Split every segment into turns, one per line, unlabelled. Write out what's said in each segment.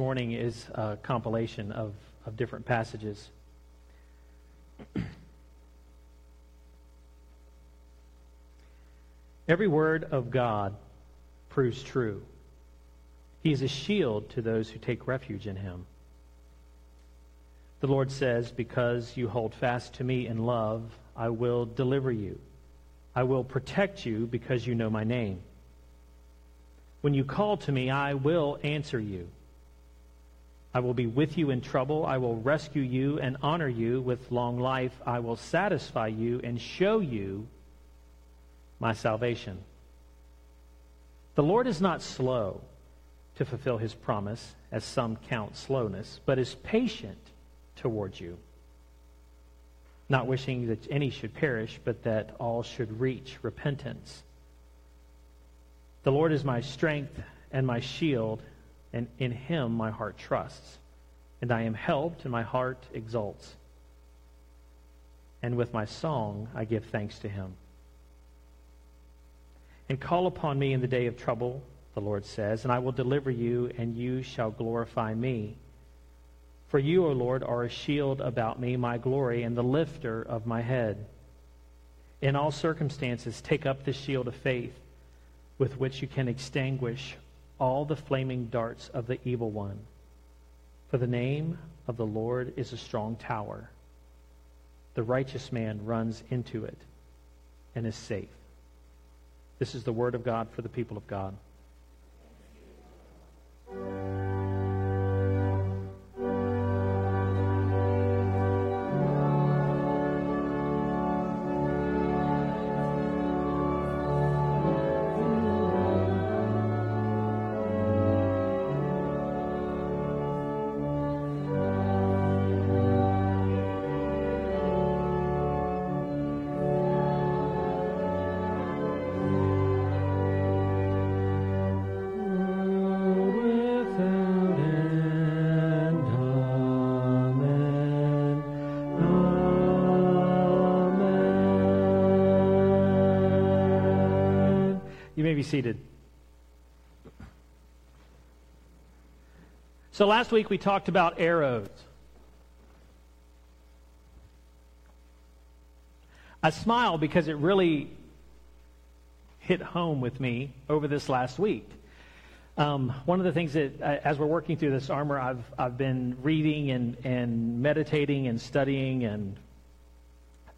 morning is a compilation of, of different passages. Every word of God proves true. He is a shield to those who take refuge in him. The Lord says, Because you hold fast to me in love, I will deliver you. I will protect you because you know my name. When you call to me, I will answer you. I will be with you in trouble. I will rescue you and honor you with long life. I will satisfy you and show you my salvation. The Lord is not slow to fulfill his promise, as some count slowness, but is patient towards you, not wishing that any should perish, but that all should reach repentance. The Lord is my strength and my shield, and in him my heart trusts. And I am helped, and my heart exults. And with my song I give thanks to him. And call upon me in the day of trouble, the Lord says, and I will deliver you, and you shall glorify me. For you, O Lord, are a shield about me, my glory, and the lifter of my head. In all circumstances, take up the shield of faith with which you can extinguish all the flaming darts of the evil one. For the name of the Lord is a strong tower. The righteous man runs into it and is safe. This is the word of God for the people of God. Be seated. So last week we talked about arrows. I smile because it really hit home with me over this last week. Um, one of the things that, uh, as we're working through this armor, I've, I've been reading and, and meditating and studying. And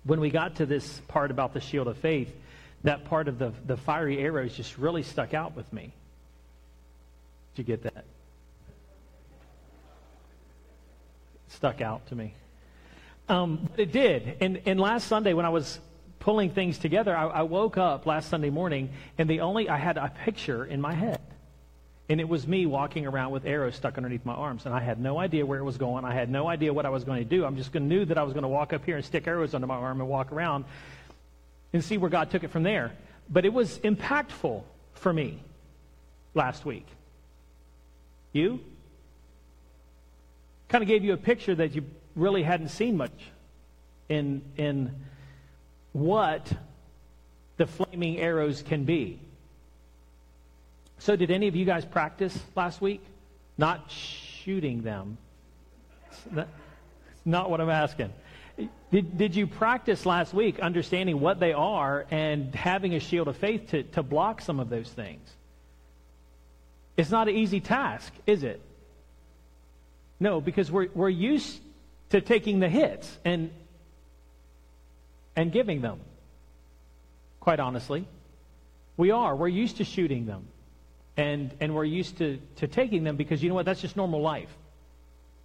when we got to this part about the shield of faith, that part of the, the fiery arrows just really stuck out with me. Did you get that? Stuck out to me. Um, it did. And, and last Sunday, when I was pulling things together, I, I woke up last Sunday morning, and the only I had a picture in my head. And it was me walking around with arrows stuck underneath my arms. And I had no idea where it was going. I had no idea what I was going to do. I'm just knew that I was going to walk up here and stick arrows under my arm and walk around and see where God took it from there. But it was impactful for me last week. You? Kind of gave you a picture that you really hadn't seen much in, in what the flaming arrows can be. So, did any of you guys practice last week? Not shooting them. That's not what I'm asking. Did, did you practice last week understanding what they are and having a shield of faith to, to block some of those things? It's not an easy task, is it? No, because we're, we're used to taking the hits and, and giving them, quite honestly. We are. We're used to shooting them. And, and we're used to, to taking them because you know what? That's just normal life.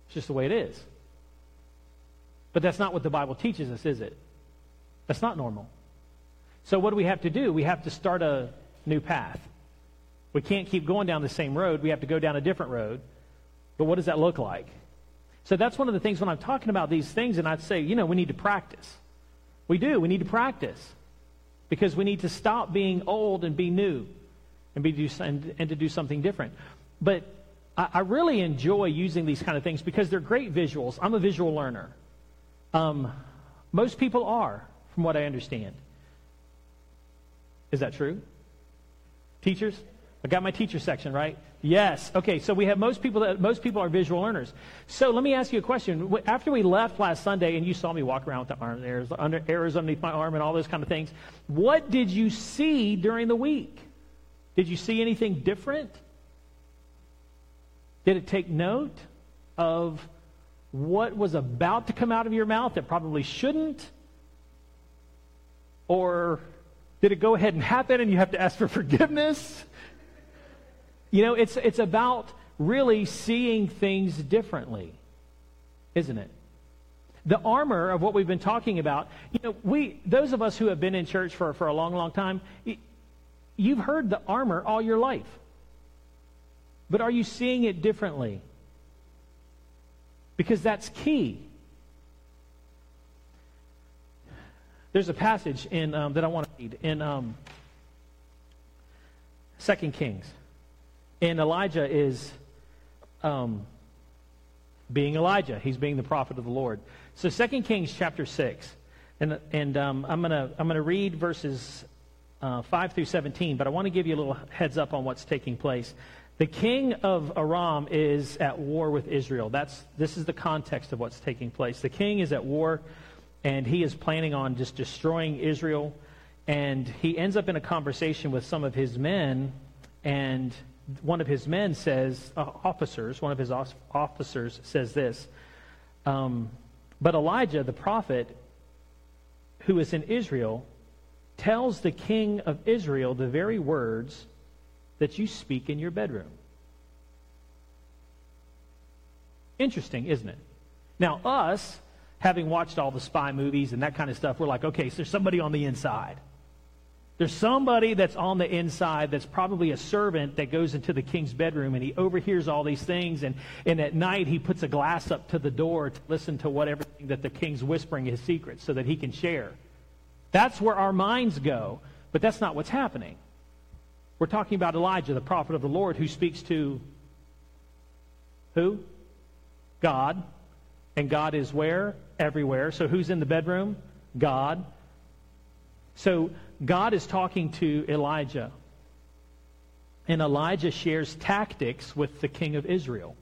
It's just the way it is. But that's not what the Bible teaches us, is it? That's not normal. So what do we have to do? We have to start a new path. We can't keep going down the same road. We have to go down a different road. But what does that look like? So that's one of the things when I'm talking about these things, and I'd say, you know, we need to practice. We do. We need to practice because we need to stop being old and be new and, be, and, and to do something different. But I, I really enjoy using these kind of things because they're great visuals. I'm a visual learner. Um, most people are, from what I understand. Is that true? Teachers? I got my teacher section, right? Yes. Okay, so we have most people that most people are visual learners. So let me ask you a question. After we left last Sunday and you saw me walk around with the arm arrows, under, arrows underneath my arm and all those kind of things, what did you see during the week? Did you see anything different? Did it take note of what was about to come out of your mouth that probably shouldn't? Or did it go ahead and happen and you have to ask for forgiveness? You know, it's, it's about really seeing things differently, isn't it? The armor of what we've been talking about, you know, we, those of us who have been in church for, for a long, long time, you've heard the armor all your life. But are you seeing it differently? Because that's key. There's a passage in, um, that I want to read in um, 2 Kings. And Elijah is um, being Elijah. He's being the prophet of the Lord. So 2 Kings chapter 6. And, and um, I'm going to I'm gonna read verses uh, 5 through 17, but I want to give you a little heads up on what's taking place. The king of Aram is at war with Israel. That's, this is the context of what's taking place. The king is at war, and he is planning on just destroying Israel. And he ends up in a conversation with some of his men, and one of his men says, uh, officers, one of his officers says this. Um, but Elijah, the prophet, who is in Israel, tells the king of Israel the very words that you speak in your bedroom. Interesting, isn't it? Now, us, having watched all the spy movies and that kind of stuff, we're like, okay, so there's somebody on the inside. There's somebody that's on the inside that's probably a servant that goes into the king's bedroom and he overhears all these things. And, and at night he puts a glass up to the door to listen to whatever that the king's whispering his secrets so that he can share. That's where our minds go. But that's not what's happening. We're talking about Elijah, the prophet of the Lord, who speaks to who? God. And God is where? Everywhere. So who's in the bedroom? God. So God is talking to Elijah. And Elijah shares tactics with the king of Israel.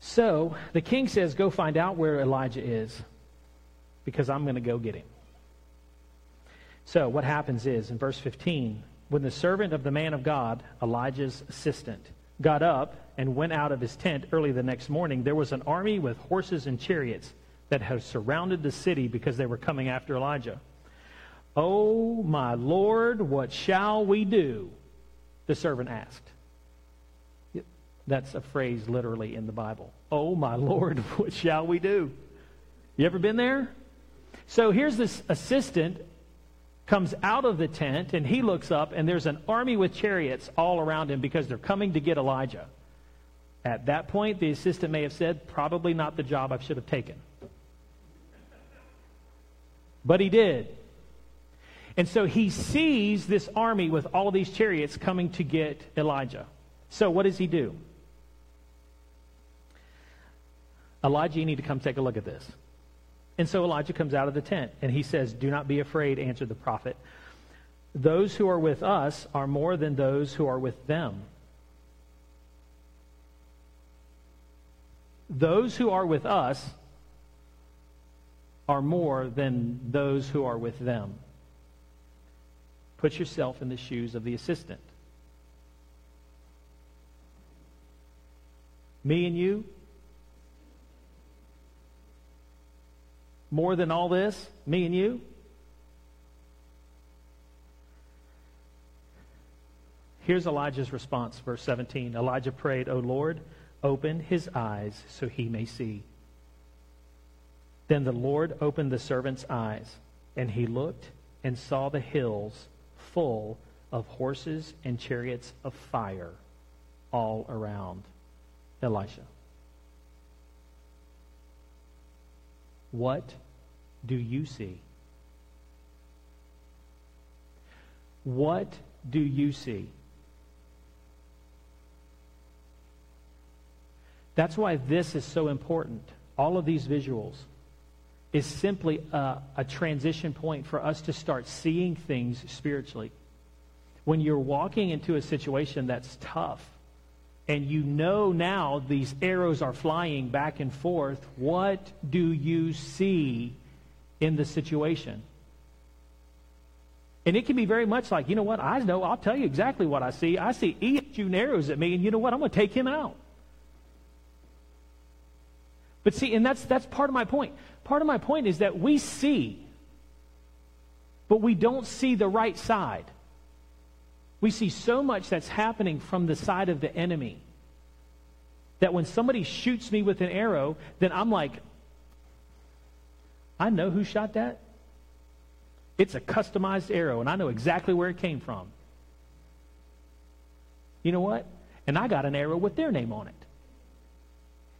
So the king says, Go find out where Elijah is, because I'm going to go get him. So what happens is, in verse 15, when the servant of the man of God, Elijah's assistant, got up and went out of his tent early the next morning, there was an army with horses and chariots that had surrounded the city because they were coming after Elijah. Oh, my Lord, what shall we do? The servant asked. That's a phrase literally in the Bible. Oh, my Lord, what shall we do? You ever been there? So here's this assistant comes out of the tent and he looks up and there's an army with chariots all around him because they're coming to get Elijah. At that point, the assistant may have said, probably not the job I should have taken. But he did. And so he sees this army with all these chariots coming to get Elijah. So what does he do? Elijah, you need to come take a look at this. And so Elijah comes out of the tent and he says, Do not be afraid, answered the prophet. Those who are with us are more than those who are with them. Those who are with us are more than those who are with them. Put yourself in the shoes of the assistant. Me and you, more than all this, me and you? Here's Elijah's response, verse 17. Elijah prayed, O Lord, open his eyes so he may see. Then the Lord opened the servant's eyes, and he looked and saw the hills full of horses and chariots of fire all around Elisha. What do you see? What do you see? That's why this is so important. All of these visuals is simply a, a, transition point for us to start seeing things spiritually. when you're walking into a situation that's tough and you know now these arrows are flying back and forth, what do you see in the situation? And it can be very much like, you know what, I know, I'll tell you exactly what I see. I see Ian shooting arrows at me, and you know what, I'm going to take him out. But see, and that's, that's part of my point. Part of my point is that we see, but we don't see the right side. We see so much that's happening from the side of the enemy that when somebody shoots me with an arrow, then I'm like, I know who shot that. It's a customized arrow, and I know exactly where it came from. You know what? And I got an arrow with their name on it.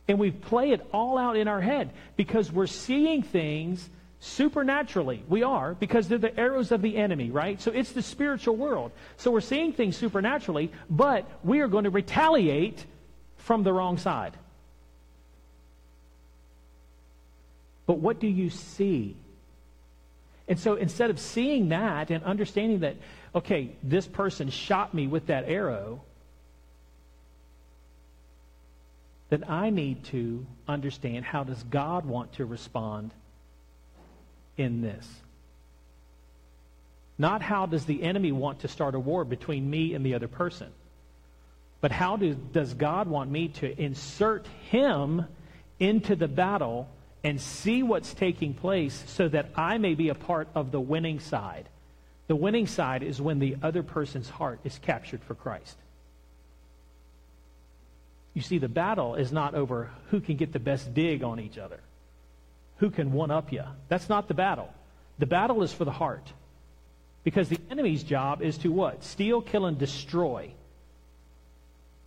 And we play it all out in our head because we're seeing things supernaturally. We are, because they're the arrows of the enemy, right? So it's the spiritual world. So we're seeing things supernaturally, but we are going to retaliate from the wrong side. But what do you see? And so instead of seeing that and understanding that, okay, this person shot me with that arrow, then I need to understand how does God want to respond in this? Not how does the enemy want to start a war between me and the other person, but how do, does God want me to insert him into the battle and see what's taking place so that I may be a part of the winning side? The winning side is when the other person's heart is captured for Christ. You see, the battle is not over who can get the best dig on each other, who can one up you. That's not the battle. The battle is for the heart. Because the enemy's job is to what? Steal, kill, and destroy.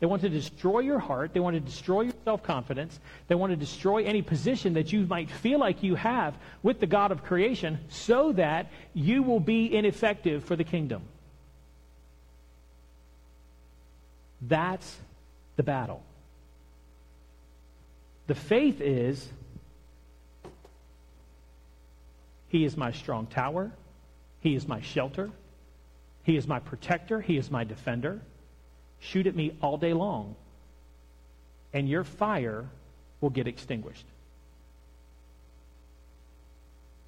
They want to destroy your heart. They want to destroy your self confidence. They want to destroy any position that you might feel like you have with the God of creation so that you will be ineffective for the kingdom. That's the battle. The faith is He is my strong tower, He is my shelter, He is my protector, He is my defender. Shoot at me all day long, and your fire will get extinguished.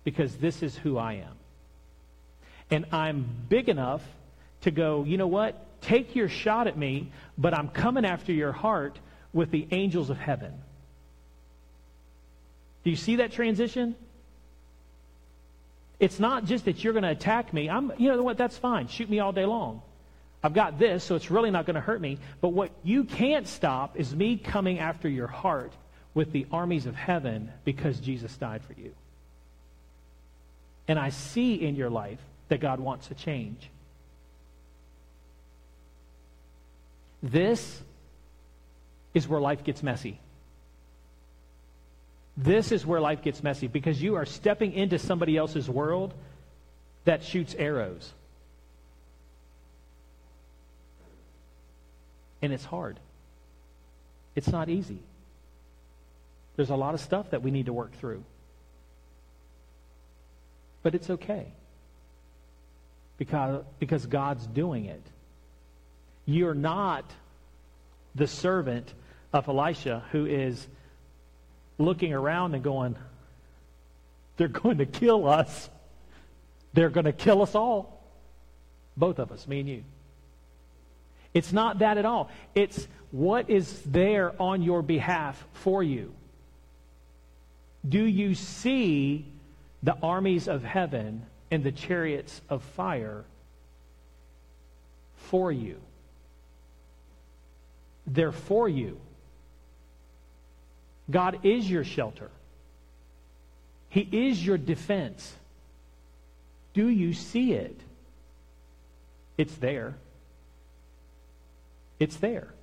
Because this is who I am. And I'm big enough to go, you know what? Take your shot at me, but I'm coming after your heart with the angels of heaven. Do you see that transition? It's not just that you're going to attack me. I'm, you know what? That's fine. Shoot me all day long. I've got this, so it's really not going to hurt me. But what you can't stop is me coming after your heart with the armies of heaven because Jesus died for you. And I see in your life that God wants a change. This is where life gets messy. This is where life gets messy because you are stepping into somebody else's world that shoots arrows. And it's hard. It's not easy. There's a lot of stuff that we need to work through. But it's okay. Because, because God's doing it. You're not the servant of Elisha who is looking around and going, they're going to kill us. They're going to kill us all. Both of us, me and you. It's not that at all. It's what is there on your behalf for you. Do you see the armies of heaven and the chariots of fire for you? They're for you. God is your shelter. He is your defense. Do you see it? It's there. It's there.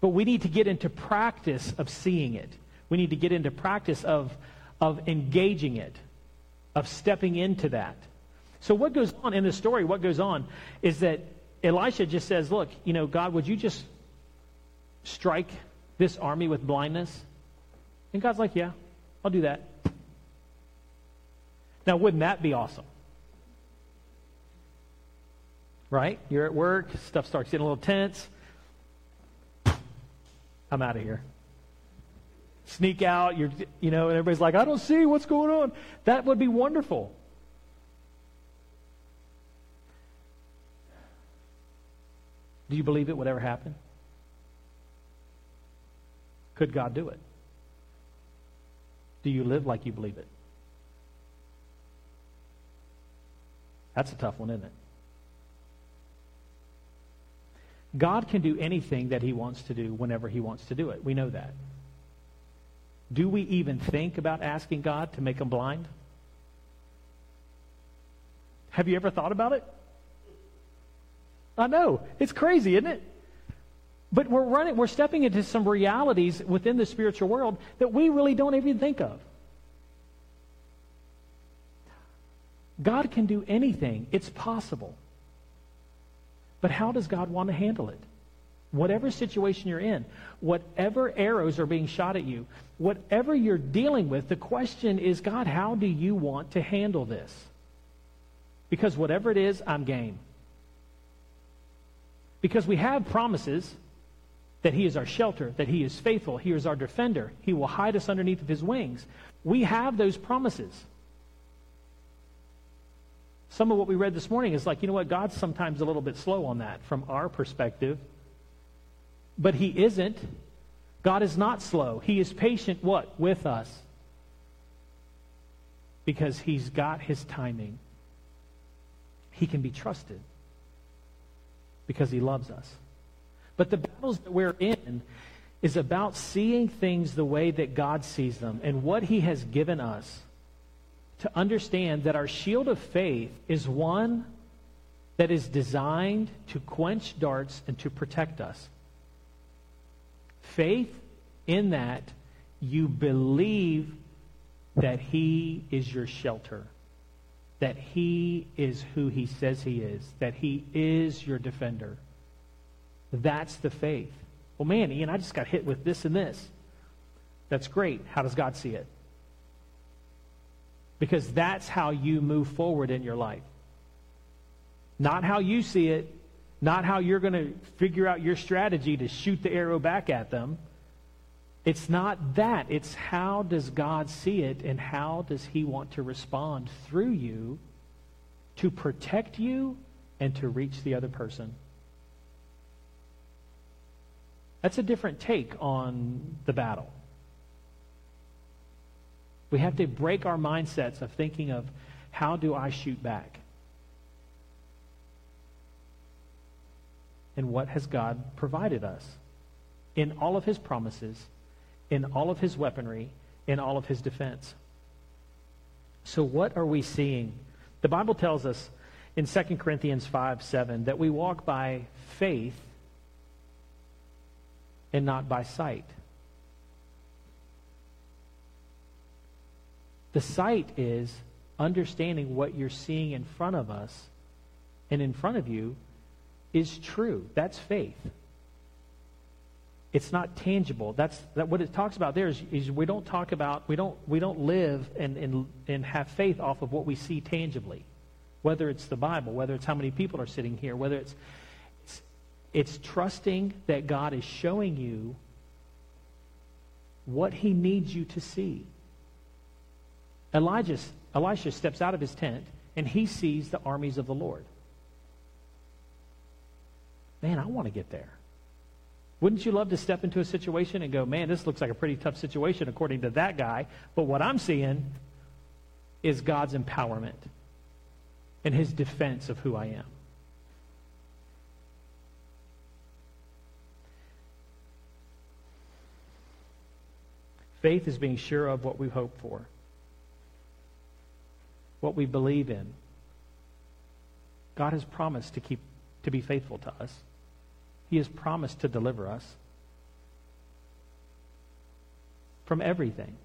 But we need to get into practice of seeing it. We need to get into practice of, of engaging it, of stepping into that. So, what goes on in the story, what goes on is that Elisha just says, Look, you know, God, would you just strike this army with blindness? And God's like, yeah, I'll do that. Now, wouldn't that be awesome? Right? You're at work, stuff starts getting a little tense. I'm out of here. Sneak out, you're, you know, and everybody's like, I don't see what's going on. That would be wonderful. Do you believe it would ever happen? Could God do it? Do you live like you believe it? That's a tough one, isn't it? God can do anything that he wants to do whenever he wants to do it. We know that. Do we even think about asking God to make them blind? Have you ever thought about it? I know. It's crazy, isn't it? But we're running, we're stepping into some realities within the spiritual world that we really don't even think of. God can do anything. It's possible. But how does God want to handle it? Whatever situation you're in, whatever arrows are being shot at you, whatever you're dealing with, the question is, God, how do you want to handle this? Because whatever it is, I'm game. Because we have promises that He is our shelter, that He is faithful, He is our defender, He will hide us underneath of His wings. We have those promises. Some of what we read this morning is like, you know what, God's sometimes a little bit slow on that from our perspective. But He isn't. God is not slow. He is patient, what? With us. Because He's got His timing. He can be trusted because He loves us. But the battles that we're in is about seeing things the way that God sees them and what He has given us to understand that our shield of faith is one that is designed to quench darts and to protect us. Faith in that you believe that He is your shelter, that He is who He says He is, that He is your defender. That's the faith. Well, man, Ian, I just got hit with this and this. That's great. How does God see it? Because that's how you move forward in your life. Not how you see it, not how you're going to figure out your strategy to shoot the arrow back at them. It's not that. It's how does God see it and how does he want to respond through you to protect you and to reach the other person. That's a different take on the battle. We have to break our mindsets of thinking of how do I shoot back? And what has God provided us in all of his promises, in all of his weaponry, in all of his defense? So, what are we seeing? The Bible tells us in 2 Corinthians 5 7 that we walk by faith and not by sight. The sight is understanding what you're seeing in front of us and in front of you is true. That's faith. It's not tangible. That's that what it talks about there is, is we don't talk about we don't we don't live and, and and have faith off of what we see tangibly. Whether it's the Bible, whether it's how many people are sitting here, whether it's it's, trusting that God is showing you what he needs you to see. Elijah, Elisha steps out of his tent and he sees the armies of the Lord. Man, I want to get there. Wouldn't you love to step into a situation and go, man, this looks like a pretty tough situation according to that guy, but what I'm seeing is God's empowerment and his defense of who I am. Faith is being sure of what we hope for what we believe in. God has promised to keep to be faithful to us. He has promised to deliver us from everything.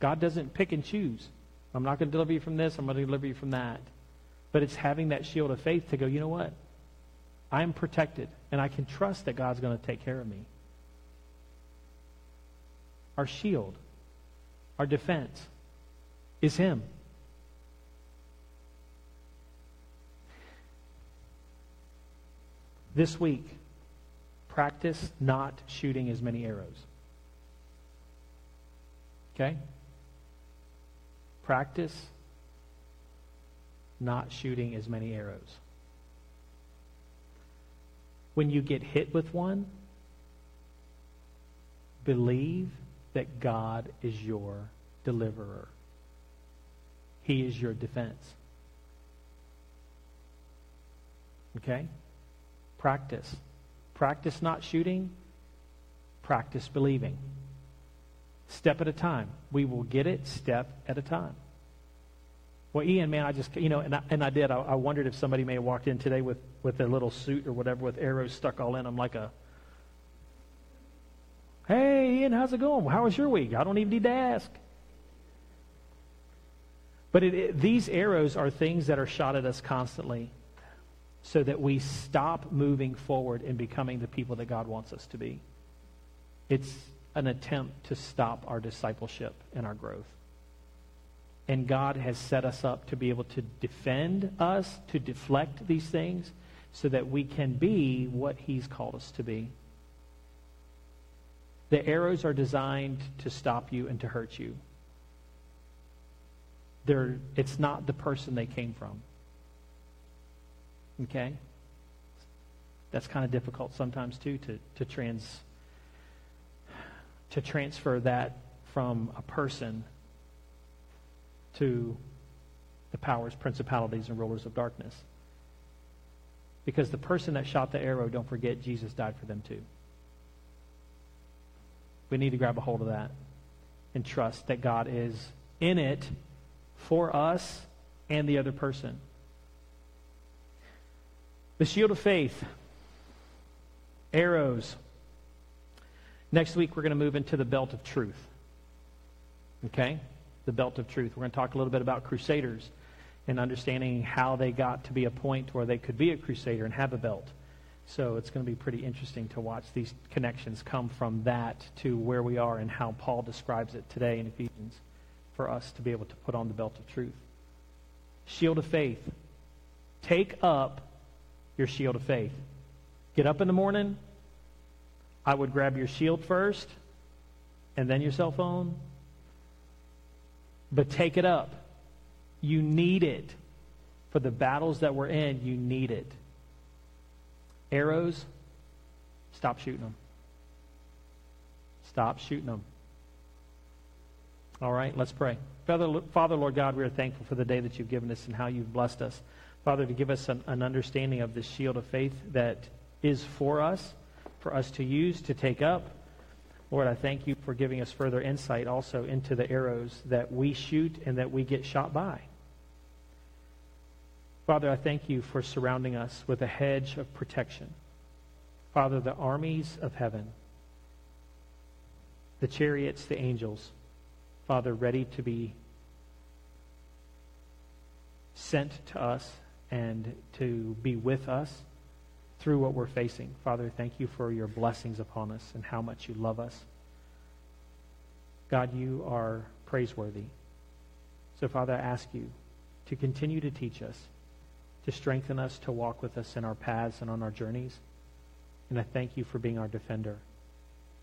God doesn't pick and choose. I'm not going to deliver you from this, I'm going to deliver you from that. But it's having that shield of faith to go, you know what? I am protected, and I can trust that God's going to take care of me. Our shield, our defense is Him. this week, practice not shooting as many arrows. Okay? Practice not shooting as many arrows. When you get hit with one, believe that God is your deliverer. He is your defense. Okay? Practice. Practice not shooting. Practice believing. Step at a time. We will get it step at a time. Well, Ian, man, I just, you know, and I, and I did. I, I wondered if somebody may have walked in today with, with a little suit or whatever with arrows stuck all in them like a, hey, Ian, how's it going? How was your week? I don't even need to ask. But it, it, these arrows are things that are shot at us constantly so that we stop moving forward and becoming the people that God wants us to be. It's an attempt to stop our discipleship and our growth. And God has set us up to be able to defend us, to deflect these things, so that we can be what He's called us to be. The arrows are designed to stop you and to hurt you. They're, it's not the person they came from. Okay? That's kind of difficult sometimes too to, to trans to transfer that from a person to the powers, principalities, and rulers of darkness. Because the person that shot the arrow, don't forget, Jesus died for them too. We need to grab a hold of that and trust that God is in it for us and the other person. The shield of faith, arrows. Next week, we're going to move into the belt of truth. Okay? the belt of truth. We're going to talk a little bit about crusaders and understanding how they got to be a point where they could be a crusader and have a belt. So it's going to be pretty interesting to watch these connections come from that to where we are and how Paul describes it today in Ephesians for us to be able to put on the belt of truth. Shield of faith. Take up your shield of faith. Get up in the morning. I would grab your shield first and then your cell phone but take it up. You need it. For the battles that we're in, you need it. Arrows, stop shooting them. Stop shooting them. All right, let's pray. Father, Father, Lord God, we are thankful for the day that you've given us and how you've blessed us. Father, to give us an, an understanding of this shield of faith that is for us, for us to use, to take up, Lord, I thank you for giving us further insight also into the arrows that we shoot and that we get shot by. Father, I thank you for surrounding us with a hedge of protection. Father, the armies of heaven, the chariots, the angels, Father, ready to be sent to us and to be with us through what we're facing. Father, thank you for your blessings upon us and how much you love us. God, you are praiseworthy. So, Father, I ask you to continue to teach us, to strengthen us, to walk with us in our paths and on our journeys. And I thank you for being our defender.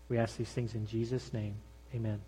We ask these things in Jesus' name. Amen.